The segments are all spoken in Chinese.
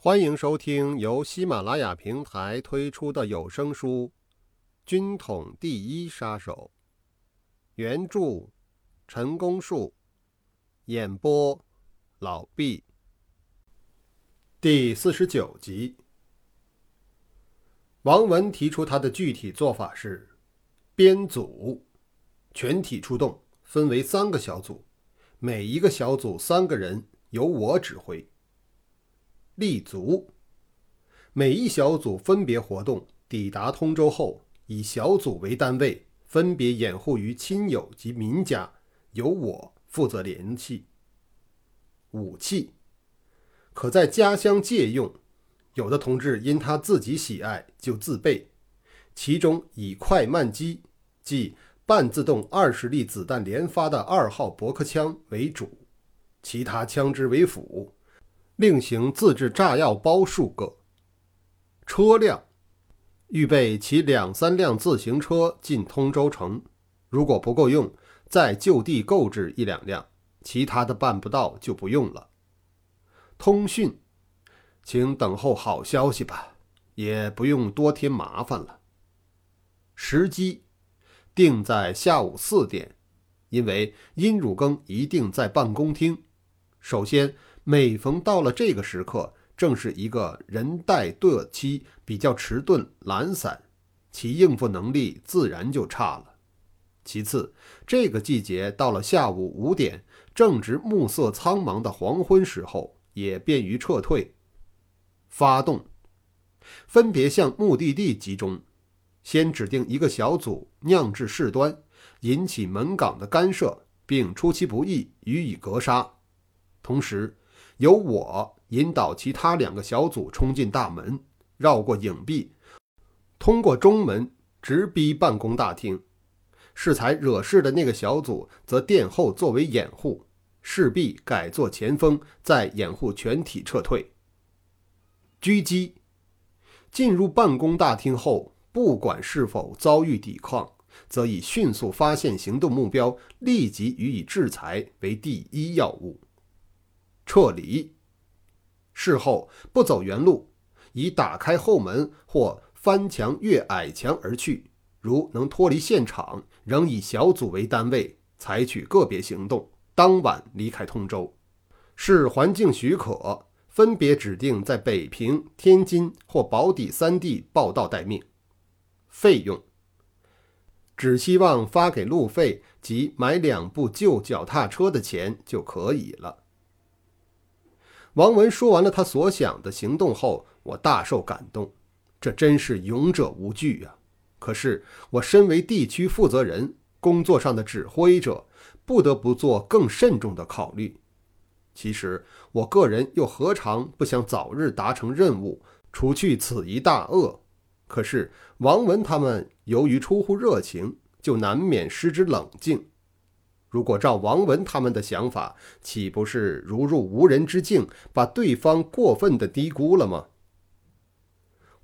欢迎收听由喜马拉雅平台推出的有声书《军统第一杀手》，原著陈功树，演播老毕。第四十九集，王文提出他的具体做法是：编组，全体出动，分为三个小组，每一个小组三个人，由我指挥。立足，每一小组分别活动，抵达通州后，以小组为单位，分别掩护于亲友及民家，由我负责联系。武器可在家乡借用，有的同志因他自己喜爱就自备，其中以快慢机，即半自动二十粒子弹连发的二号驳壳枪为主，其他枪支为辅。另行自制炸药包数个，车辆预备骑两三辆自行车进通州城，如果不够用，再就地购置一两辆，其他的办不到就不用了。通讯，请等候好消息吧，也不用多添麻烦了。时机定在下午四点，因为殷汝耕一定在办公厅。首先。每逢到了这个时刻，正是一个人待惰期，比较迟钝、懒散，其应付能力自然就差了。其次，这个季节到了下午五点，正值暮色苍茫的黄昏时候，也便于撤退。发动，分别向目的地集中，先指定一个小组酿制事端，引起门岗的干涉，并出其不意予以格杀，同时。由我引导其他两个小组冲进大门，绕过影壁，通过中门直逼办公大厅。适才惹事的那个小组则殿后作为掩护，势必改作前锋，再掩护全体撤退。狙击进入办公大厅后，不管是否遭遇抵抗，则以迅速发现行动目标，立即予以制裁为第一要务。撤离。事后不走原路，以打开后门或翻墙越矮墙而去。如能脱离现场，仍以小组为单位，采取个别行动。当晚离开通州，视环境许可，分别指定在北平、天津或宝坻三地报到待命。费用只希望发给路费及买两部旧脚踏车的钱就可以了。王文说完了他所想的行动后，我大受感动。这真是勇者无惧呀！可是我身为地区负责人，工作上的指挥者，不得不做更慎重的考虑。其实我个人又何尝不想早日达成任务，除去此一大恶？可是王文他们由于出乎热情，就难免失之冷静。如果照王文他们的想法，岂不是如入无人之境，把对方过分的低估了吗？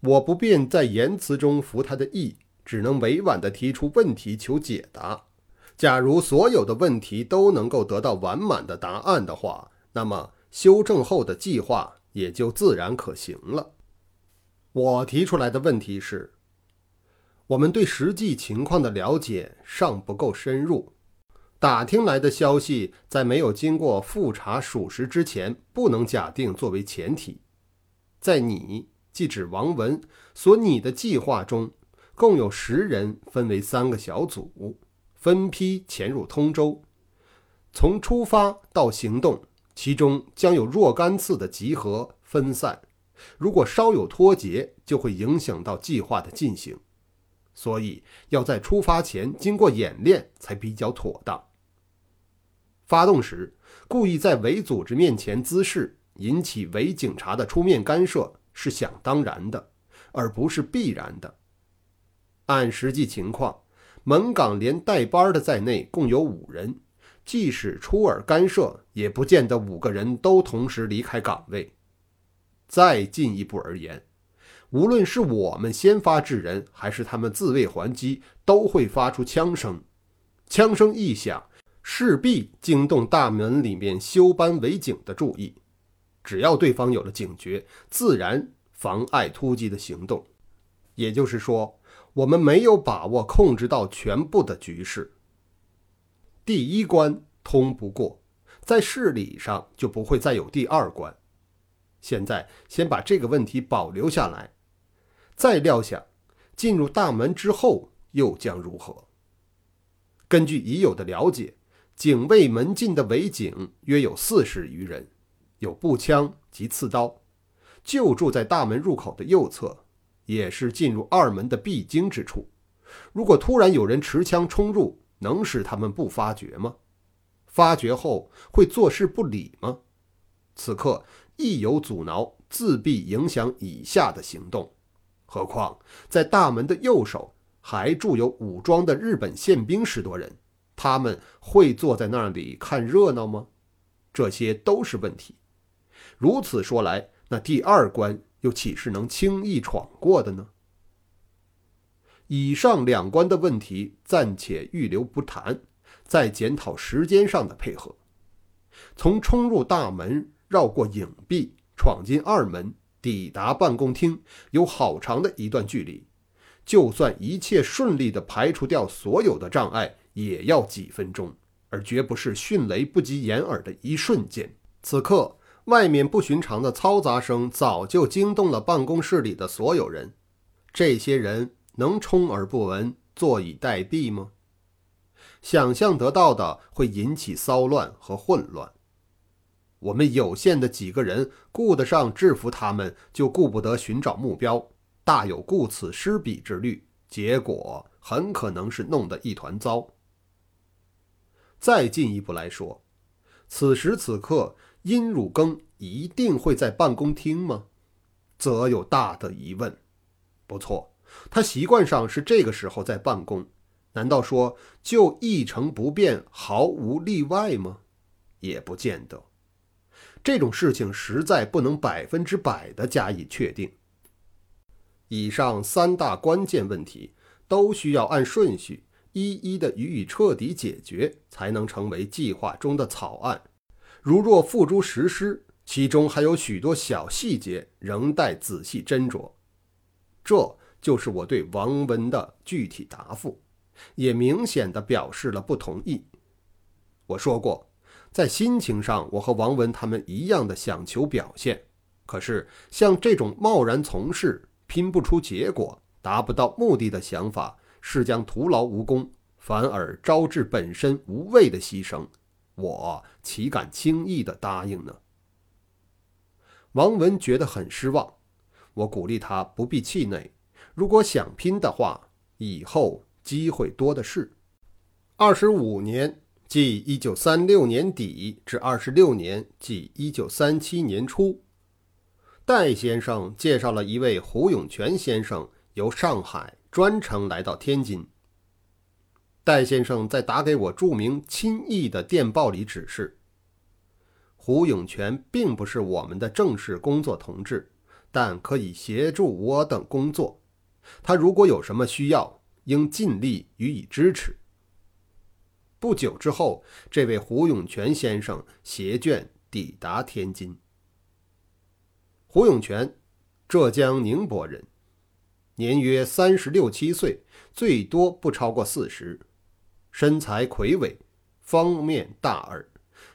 我不便在言辞中服他的意，只能委婉地提出问题求解答。假如所有的问题都能够得到完满的答案的话，那么修正后的计划也就自然可行了。我提出来的问题是：我们对实际情况的了解尚不够深入。打听来的消息，在没有经过复查属实之前，不能假定作为前提。在你即指王文所拟的计划中，共有十人，分为三个小组，分批潜入通州。从出发到行动，其中将有若干次的集合分散。如果稍有脱节，就会影响到计划的进行。所以要在出发前经过演练，才比较妥当。发动时，故意在伪组织面前滋事，引起伪警察的出面干涉，是想当然的，而不是必然的。按实际情况，门岗连带班的在内共有五人，即使出尔干涉，也不见得五个人都同时离开岗位。再进一步而言，无论是我们先发制人，还是他们自卫还击，都会发出枪声，枪声一响。势必惊动大门里面休班伪警的注意，只要对方有了警觉，自然妨碍突击的行动。也就是说，我们没有把握控制到全部的局势。第一关通不过，在事理上就不会再有第二关。现在先把这个问题保留下来，再料想进入大门之后又将如何。根据已有的了解，警卫门禁的伪警约有四十余人，有步枪及刺刀，就住在大门入口的右侧，也是进入二门的必经之处。如果突然有人持枪冲入，能使他们不发觉吗？发觉后会坐视不理吗？此刻。一有阻挠，自必影响以下的行动。何况在大门的右手还驻有武装的日本宪兵十多人，他们会坐在那里看热闹吗？这些都是问题。如此说来，那第二关又岂是能轻易闯过的呢？以上两关的问题暂且预留不谈，再检讨时间上的配合。从冲入大门。绕过影壁，闯进二门，抵达办公厅，有好长的一段距离。就算一切顺利地排除掉所有的障碍，也要几分钟，而绝不是迅雷不及掩耳的一瞬间。此刻，外面不寻常的嘈杂声早就惊动了办公室里的所有人。这些人能充耳不闻，坐以待毙吗？想象得到的会引起骚乱和混乱。我们有限的几个人顾得上制服他们，就顾不得寻找目标，大有顾此失彼之虑。结果很可能是弄得一团糟。再进一步来说，此时此刻，殷汝耕一定会在办公厅吗？则有大的疑问。不错，他习惯上是这个时候在办公，难道说就一成不变，毫无例外吗？也不见得。这种事情实在不能百分之百的加以确定。以上三大关键问题都需要按顺序一一的予以彻底解决，才能成为计划中的草案。如若付诸实施，其中还有许多小细节仍待仔细斟酌。这就是我对王文的具体答复，也明显的表示了不同意。我说过。在心情上，我和王文他们一样的想求表现，可是像这种贸然从事、拼不出结果、达不到目的的想法，是将徒劳无功，反而招致本身无谓的牺牲，我岂敢轻易的答应呢？王文觉得很失望，我鼓励他不必气馁，如果想拼的话，以后机会多的是。二十五年。即一九三六年底至二十六年，即一九三七年初，戴先生介绍了一位胡永泉先生，由上海专程来到天津。戴先生在打给我著名亲译的电报里指示，胡永泉并不是我们的正式工作同志，但可以协助我等工作。他如果有什么需要，应尽力予以支持。不久之后，这位胡永泉先生携眷抵达天津。胡永泉，浙江宁波人，年约三十六七岁，最多不超过四十，身材魁伟，方面大耳，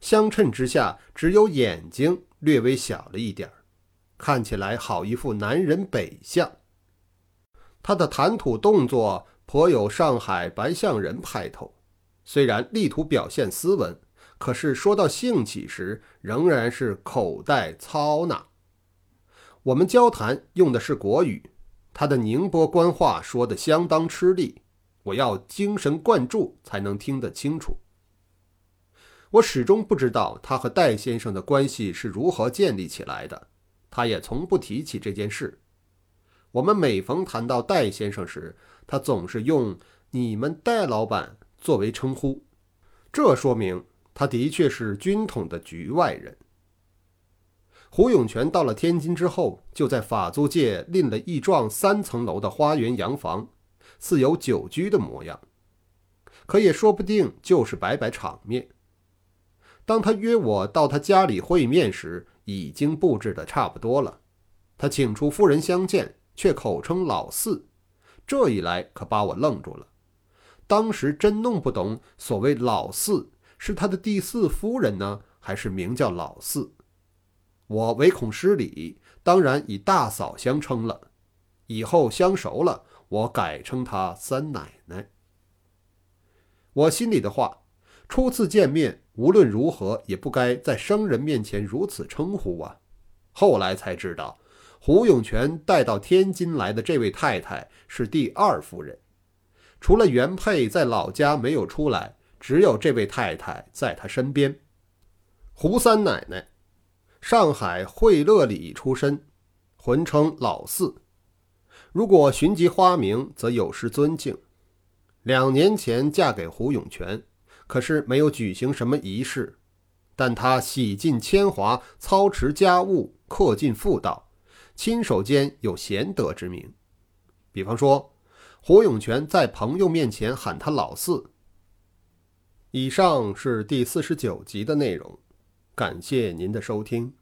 相衬之下只有眼睛略微小了一点儿，看起来好一副南人北相。他的谈吐动作颇有上海白象人派头。虽然力图表现斯文，可是说到兴起时，仍然是口带操纳。我们交谈用的是国语，他的宁波官话说的相当吃力，我要精神贯注才能听得清楚。我始终不知道他和戴先生的关系是如何建立起来的，他也从不提起这件事。我们每逢谈到戴先生时，他总是用“你们戴老板”。作为称呼，这说明他的确是军统的局外人。胡永泉到了天津之后，就在法租界赁了一幢三层楼的花园洋房，似有久居的模样，可也说不定就是摆摆场面。当他约我到他家里会面时，已经布置的差不多了。他请出夫人相见，却口称老四，这一来可把我愣住了。当时真弄不懂，所谓老四是他的第四夫人呢，还是名叫老四？我唯恐失礼，当然以大嫂相称了。以后相熟了，我改称她三奶奶。我心里的话，初次见面，无论如何也不该在生人面前如此称呼啊。后来才知道，胡永泉带到天津来的这位太太是第二夫人。除了原配在老家没有出来，只有这位太太在他身边。胡三奶奶，上海惠乐里出身，浑称老四。如果寻及花名，则有失尊敬。两年前嫁给胡永全，可是没有举行什么仪式，但她洗尽铅华，操持家务，恪尽妇道，亲手间有贤德之名。比方说。胡永泉在朋友面前喊他老四。以上是第四十九集的内容，感谢您的收听。